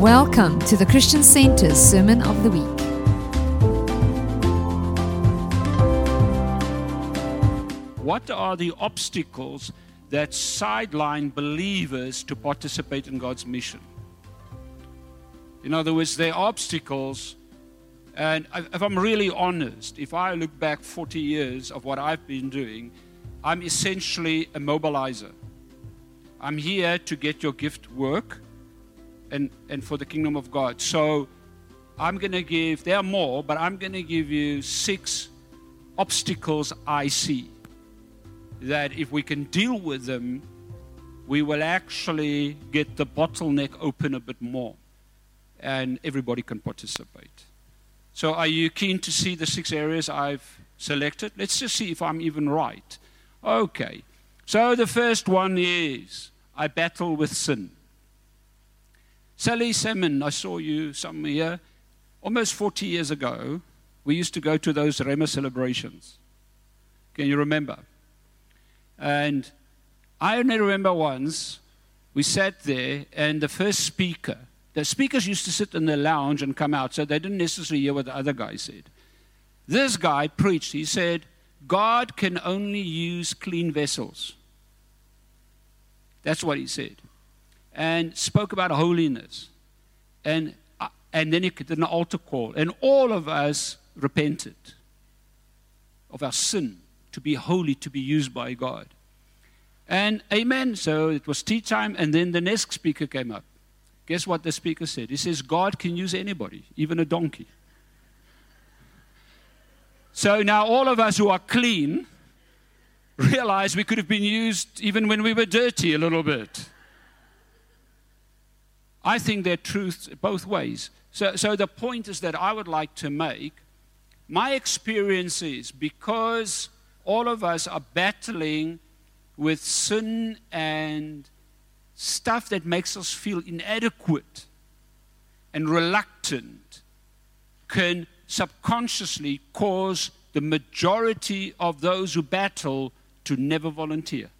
Welcome to the Christian Center's Sermon of the Week. What are the obstacles that sideline believers to participate in God's mission? In other words, there are obstacles, and if I'm really honest, if I look back 40 years of what I've been doing, I'm essentially a mobilizer. I'm here to get your gift work and, and for the kingdom of God. So I'm going to give, there are more, but I'm going to give you six obstacles I see that if we can deal with them, we will actually get the bottleneck open a bit more and everybody can participate. So, are you keen to see the six areas I've selected? Let's just see if I'm even right. Okay. So, the first one is I battle with sin. Sally Salmon, I saw you some here. Almost 40 years ago, we used to go to those Rhema celebrations. Can you remember? And I only remember once we sat there, and the first speaker, the speakers used to sit in the lounge and come out, so they didn't necessarily hear what the other guy said. This guy preached, he said, God can only use clean vessels. That's what he said. And spoke about holiness. And, uh, and then he did an altar call. And all of us repented of our sin to be holy, to be used by God. And amen. So it was tea time, and then the next speaker came up. Guess what the speaker said? He says, God can use anybody, even a donkey. So now all of us who are clean realize we could have been used even when we were dirty a little bit. I think there are truths both ways. So, so the point is that I would like to make my experience is because all of us are battling with sin and stuff that makes us feel inadequate and reluctant can subconsciously cause the majority of those who battle to never volunteer.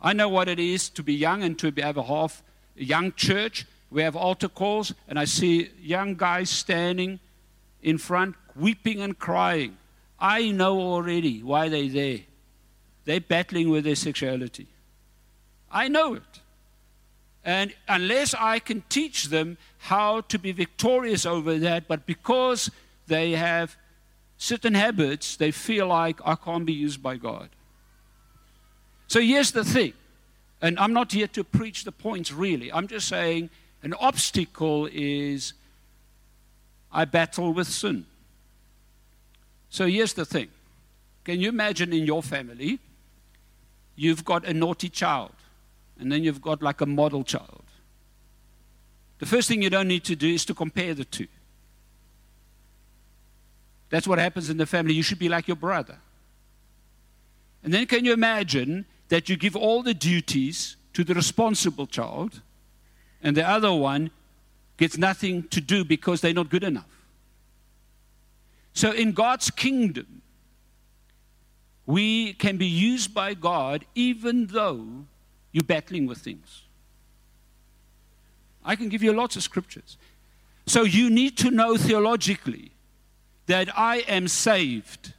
I know what it is to be young and to have a half young church. We have altar calls, and I see young guys standing in front, weeping and crying. I know already why they're there. They're battling with their sexuality. I know it. And unless I can teach them how to be victorious over that, but because they have certain habits, they feel like I can't be used by God. So here's the thing, and I'm not here to preach the points really. I'm just saying an obstacle is I battle with sin. So here's the thing can you imagine in your family, you've got a naughty child, and then you've got like a model child? The first thing you don't need to do is to compare the two. That's what happens in the family. You should be like your brother. And then can you imagine that you give all the duties to the responsible child, and the other one gets nothing to do because they're not good enough. So, in God's kingdom, we can be used by God even though you're battling with things. I can give you lots of scriptures. So, you need to know theologically that I am saved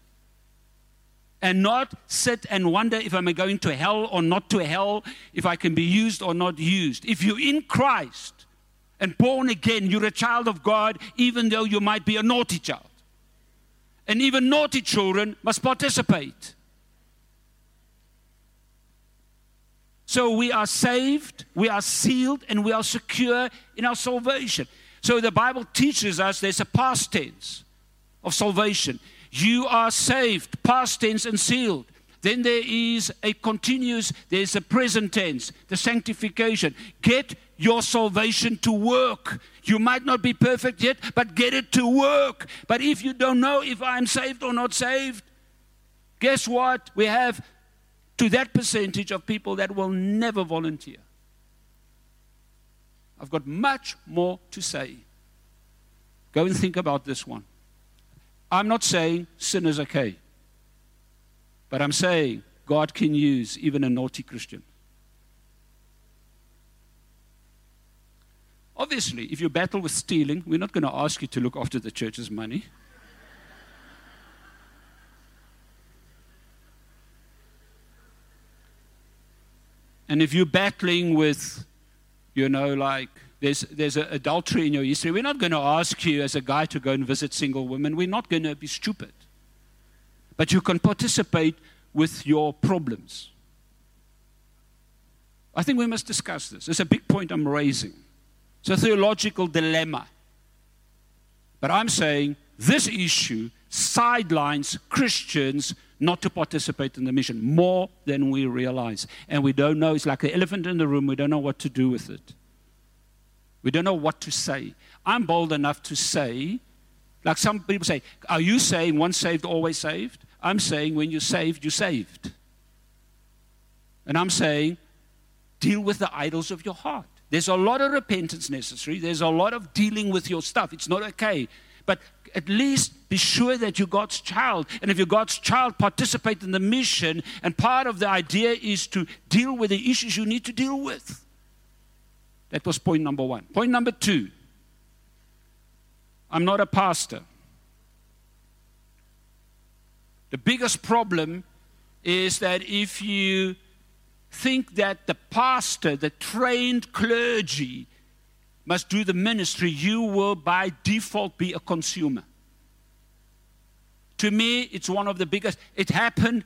and not sit and wonder if I'm going to hell or not to hell, if I can be used or not used. If you're in Christ, and born again, you're a child of God, even though you might be a naughty child. And even naughty children must participate. So we are saved, we are sealed, and we are secure in our salvation. So the Bible teaches us there's a past tense of salvation. You are saved, past tense and sealed. Then there is a continuous, there's a present tense, the sanctification. Get your salvation to work. You might not be perfect yet, but get it to work. But if you don't know if I'm saved or not saved, guess what? We have to that percentage of people that will never volunteer. I've got much more to say. Go and think about this one. I'm not saying sin is okay. But I'm saying God can use even a naughty Christian. Obviously, if you battle with stealing, we're not going to ask you to look after the church's money. And if you're battling with, you know, like there's, there's adultery in your history, we're not going to ask you as a guy to go and visit single women. We're not going to be stupid. But you can participate with your problems. I think we must discuss this. It's a big point I'm raising. It's a theological dilemma. But I'm saying this issue sidelines Christians not to participate in the mission more than we realize. And we don't know, it's like the elephant in the room, we don't know what to do with it. We don't know what to say. I'm bold enough to say, like some people say, Are you saying once saved, always saved? I'm saying when you're saved, you're saved. And I'm saying, deal with the idols of your heart. There's a lot of repentance necessary. There's a lot of dealing with your stuff. It's not okay. But at least be sure that you're God's child. And if you're God's child, participate in the mission. And part of the idea is to deal with the issues you need to deal with. That was point number one. Point number two I'm not a pastor. The biggest problem is that if you think that the pastor, the trained clergy, must do the ministry, you will by default be a consumer. To me, it's one of the biggest. It happened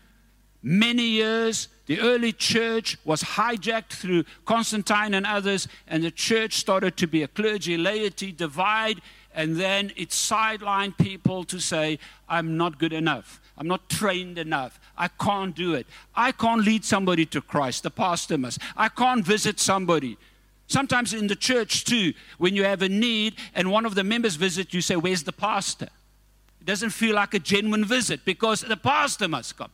many years. The early church was hijacked through Constantine and others, and the church started to be a clergy laity divide, and then it sidelined people to say, I'm not good enough. I'm not trained enough. I can't do it. I can't lead somebody to Christ. The pastor must. I can't visit somebody. Sometimes in the church, too, when you have a need and one of the members visit, you say, Where's the pastor? It doesn't feel like a genuine visit because the pastor must come.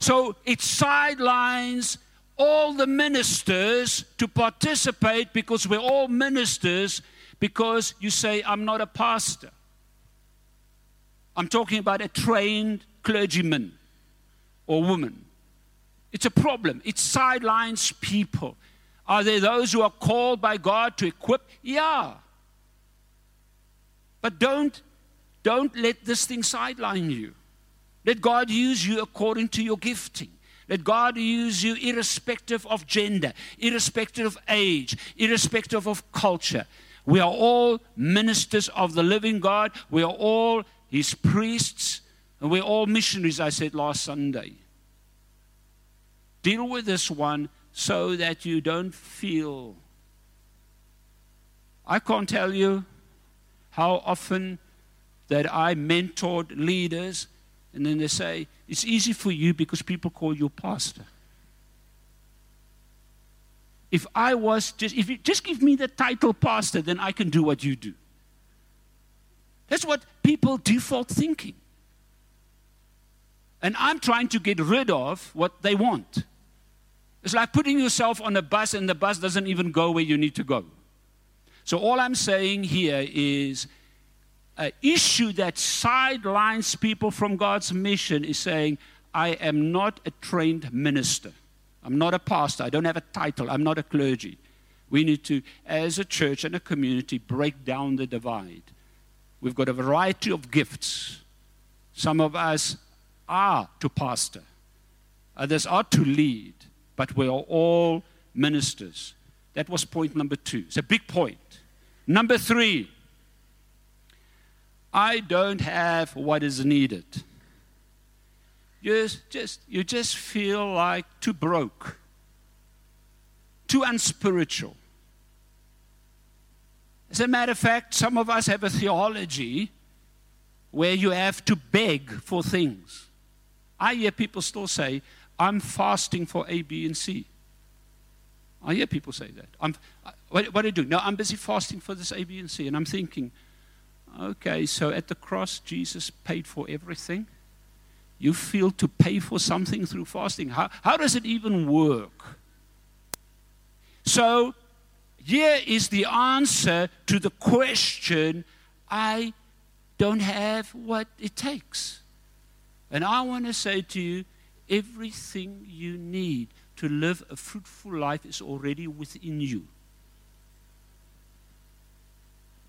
So it sidelines all the ministers to participate because we're all ministers because you say, I'm not a pastor. I'm talking about a trained clergyman or woman. It's a problem. It sidelines people. Are there those who are called by God to equip? Yeah. But don't, don't let this thing sideline you. Let God use you according to your gifting. Let God use you irrespective of gender, irrespective of age, irrespective of culture. We are all ministers of the living God. We are all His priests. And we're all missionaries, I said last Sunday. Deal with this one so that you don't feel. I can't tell you how often that I mentored leaders, and then they say, It's easy for you because people call you pastor. If I was just, if you just give me the title pastor, then I can do what you do. That's what people default thinking. And I'm trying to get rid of what they want. It's like putting yourself on a bus and the bus doesn't even go where you need to go. So, all I'm saying here is an issue that sidelines people from God's mission is saying, I am not a trained minister. I'm not a pastor. I don't have a title. I'm not a clergy. We need to, as a church and a community, break down the divide. We've got a variety of gifts. Some of us are to pastor, others are to lead, but we are all ministers. That was point number two. It's a big point. Number three, I don't have what is needed. You just, you just feel like too broke, too unspiritual. As a matter of fact, some of us have a theology where you have to beg for things. I hear people still say, I'm fasting for A, B, and C. I hear people say that. I'm, what, what you do? No, I'm busy fasting for this A, B, and C. And I'm thinking, okay, so at the cross, Jesus paid for everything. You feel to pay for something through fasting. How, how does it even work? So, here is the answer to the question I don't have what it takes. And I want to say to you everything you need to live a fruitful life is already within you.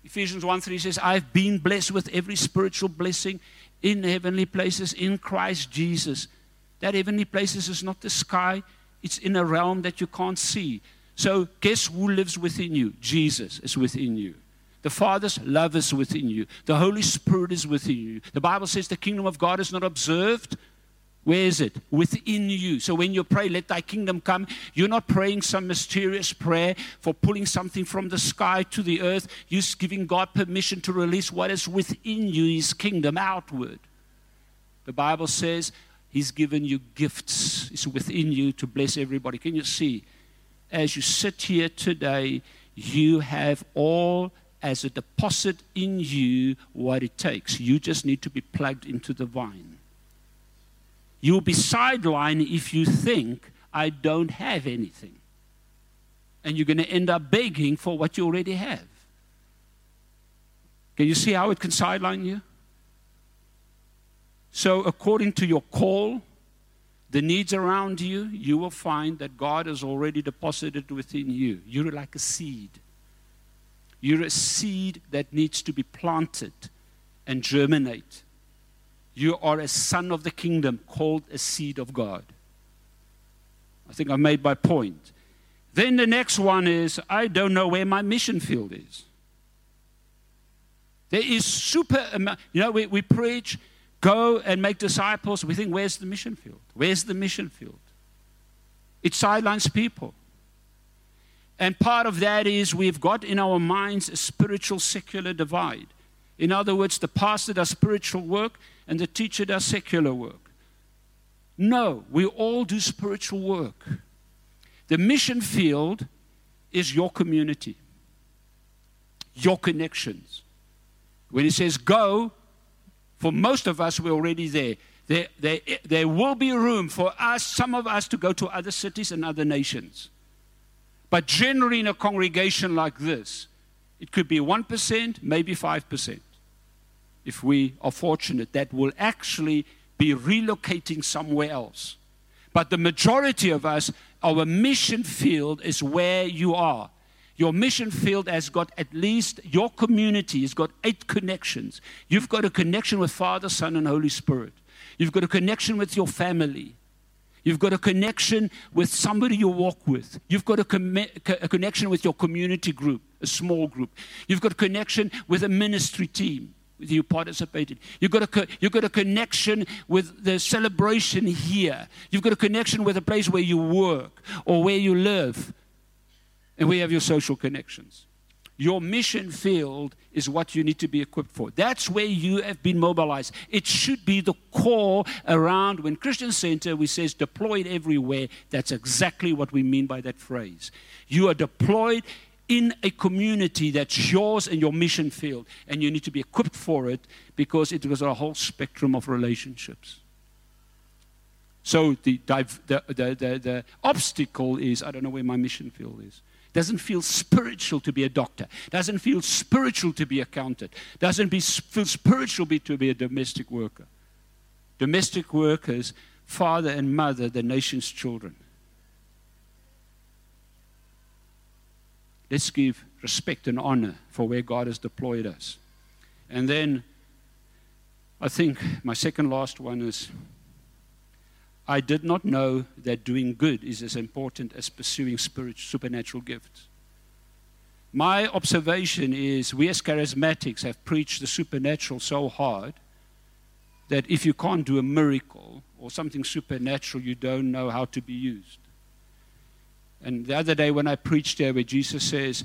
Ephesians 1 3 says, I've been blessed with every spiritual blessing in heavenly places in Christ Jesus. That heavenly places is not the sky, it's in a realm that you can't see. So, guess who lives within you? Jesus is within you. The Father's love is within you. The Holy Spirit is within you. The Bible says the kingdom of God is not observed. Where is it? Within you. So when you pray, let thy kingdom come, you're not praying some mysterious prayer for pulling something from the sky to the earth. You're giving God permission to release what is within you, his kingdom outward. The Bible says he's given you gifts. It's within you to bless everybody. Can you see? as you sit here today, you have all as a deposit in you what it takes. You just need to be plugged into the vine. You'll be sidelined if you think, I don't have anything. And you're going to end up begging for what you already have. Can you see how it can sideline you? So, according to your call, the needs around you, you will find that God has already deposited within you. You're like a seed. You're a seed that needs to be planted and germinate. You are a son of the kingdom called a seed of God. I think I made my point. Then the next one is I don't know where my mission field is. There is super, you know, we, we preach Go and make disciples. We think, where's the mission field? Where's the mission field? It sidelines people. And part of that is we've got in our minds a spiritual secular divide. In other words, the pastor does spiritual work and the teacher does secular work. No, we all do spiritual work. The mission field is your community, your connections. When he says go, for most of us, we're already there. There, there. there will be room for us, some of us, to go to other cities and other nations. But generally, in a congregation like this, it could be 1%, maybe 5%. If we are fortunate, that will actually be relocating somewhere else. But the majority of us, our mission field is where you are. Your mission field has got at least, your community has got eight connections. You've got a connection with Father, Son, and Holy Spirit. You've got a connection with your family. You've got a connection with somebody you walk with. You've got a, com- a, connection with your community group, a small group. You've got a connection with a ministry team you participated. You've got, a co- you've got a connection with the celebration here. You've got a connection with a place where you work or where you live and we have your social connections. Your mission field is what you need to be equipped for. That's where you have been mobilized. It should be the core around when Christian Center we says deployed everywhere. That's exactly what we mean by that phrase. You are deployed in a community that's yours and your mission field, and you need to be equipped for it because it was a whole spectrum of relationships. So the, the, the, the, the obstacle is I don't know where my mission field is. Doesn't feel spiritual to be a doctor. Doesn't feel spiritual to be a accountant. Doesn't be, feel spiritual be, to be a domestic worker. Domestic workers, father and mother, the nation's children. Let's give respect and honor for where God has deployed us. And then I think my second last one is I did not know that doing good is as important as pursuing spiritual, supernatural gifts. My observation is we as charismatics have preached the supernatural so hard that if you can't do a miracle or something supernatural, you don't know how to be used. And the other day when I preached there, where Jesus says,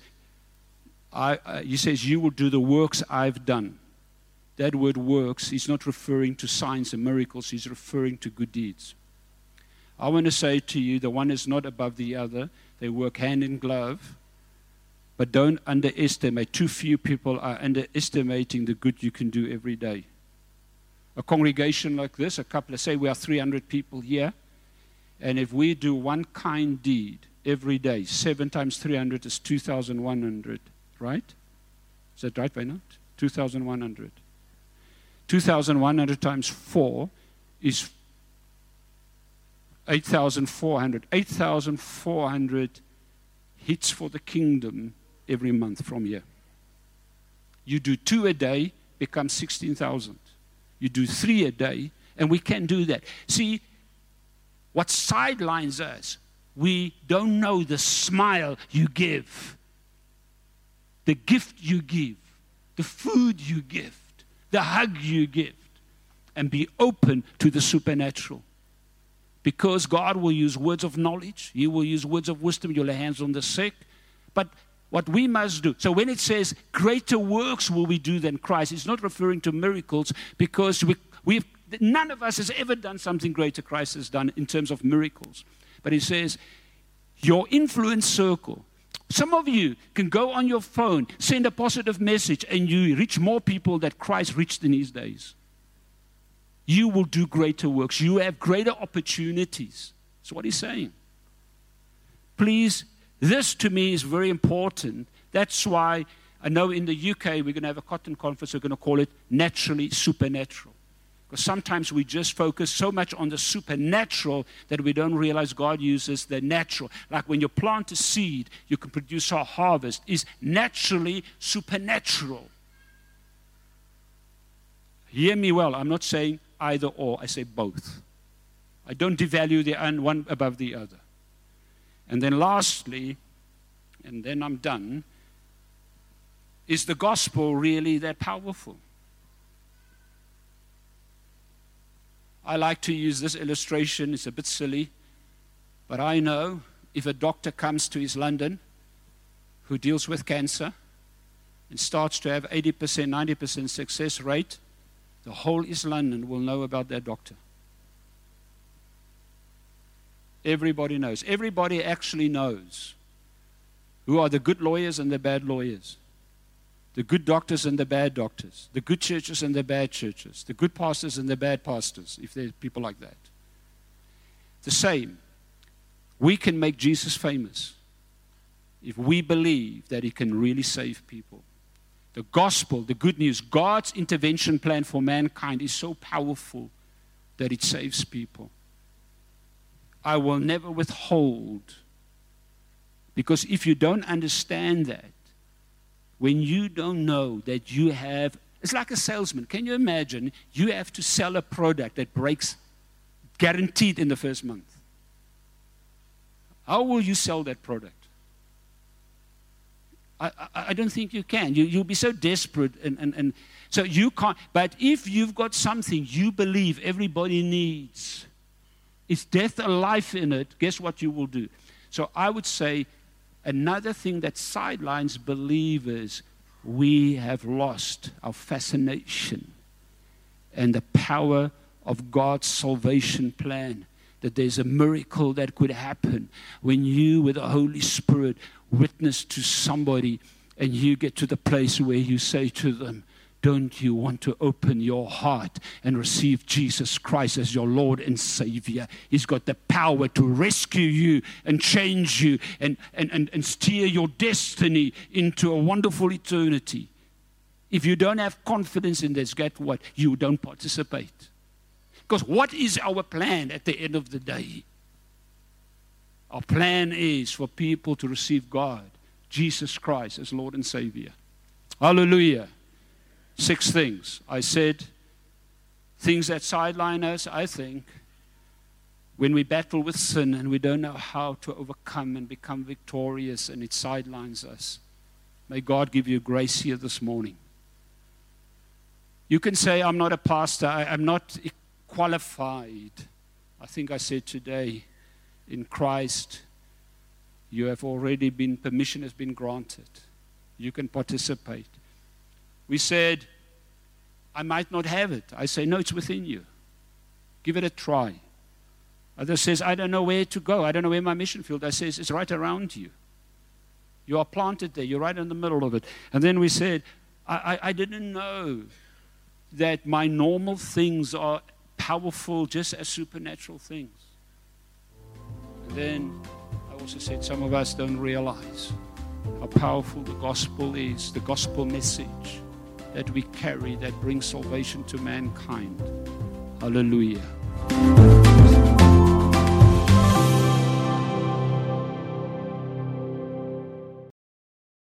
I, uh, He says, You will do the works I've done. That word works, He's not referring to signs and miracles, He's referring to good deeds. I want to say to you the one is not above the other, they work hand in glove. But don't underestimate. Too few people are underestimating the good you can do every day. A congregation like this, a couple, let's say we are 300 people here, and if we do one kind deed every day, 7 times 300 is 2,100, right? Is that right, Wynand? 2,100. 2,100 times 4 is 8,400. 8,400 hits for the kingdom every month from here. You do two a day, becomes 16,000. You do three a day, and we can do that. See, what sidelines us, we don't know the smile you give, the gift you give, the food you give, the hug you give, and be open to the supernatural. Because God will use words of knowledge, He will use words of wisdom, you'll lay hands on the sick. But what we must do. So when it says greater works will we do than Christ, it's not referring to miracles because we, we've, none of us has ever done something greater Christ has done in terms of miracles. But he says, your influence circle. Some of you can go on your phone, send a positive message, and you reach more people that Christ reached in his days. You will do greater works. You have greater opportunities. That's what he's saying. Please this to me is very important. That's why I know in the UK we're going to have a cotton conference, we're going to call it naturally supernatural. Because sometimes we just focus so much on the supernatural that we don't realize God uses the natural. Like when you plant a seed, you can produce a harvest, is naturally supernatural. Hear me well. I'm not saying either or, I say both. I don't devalue the one above the other. And then lastly, and then I'm done, is the gospel really that powerful? I like to use this illustration, it's a bit silly, but I know if a doctor comes to East London who deals with cancer and starts to have 80%, 90% success rate, the whole East London will know about that doctor. Everybody knows. Everybody actually knows who are the good lawyers and the bad lawyers, the good doctors and the bad doctors, the good churches and the bad churches, the good pastors and the bad pastors, if there are people like that. The same. We can make Jesus famous if we believe that he can really save people. The gospel, the good news, God's intervention plan for mankind is so powerful that it saves people. I will never withhold. Because if you don't understand that, when you don't know that you have, it's like a salesman. Can you imagine? You have to sell a product that breaks guaranteed in the first month. How will you sell that product? I, I, I don't think you can. You, you'll be so desperate and, and, and so you can't. But if you've got something you believe everybody needs, is death or life in it, guess what you will do? So I would say another thing that sidelines believers, we have lost our fascination and the power of God's salvation plan. That there's a miracle that could happen when you, with the Holy Spirit, witness to somebody and you get to the place where you say to them, don't you want to open your heart and receive Jesus Christ as your Lord and Savior? He's got the power to rescue you and change you and, and, and, and steer your destiny into a wonderful eternity. If you don't have confidence in this, get what? You don't participate. Because what is our plan at the end of the day? Our plan is for people to receive God, Jesus Christ, as Lord and Savior. Hallelujah. Six things. I said things that sideline us, I think, when we battle with sin and we don't know how to overcome and become victorious and it sidelines us. May God give you grace here this morning. You can say, I'm not a pastor, I, am not qualified. I think I said today, in Christ, you have already been, permission has been granted. You can participate. We said, I might not have it. I say, no, it's within you. Give it a try. Others says, I don't know where to go. I don't know where my mission field. I says, it's right around you. You are planted there. You're right in the middle of it. And then we said, I, I, I didn't know that my normal things are powerful just as supernatural things. And then I also said, some of us don't realize how powerful the gospel is, the gospel message that we carry that brings salvation to mankind. Hallelujah.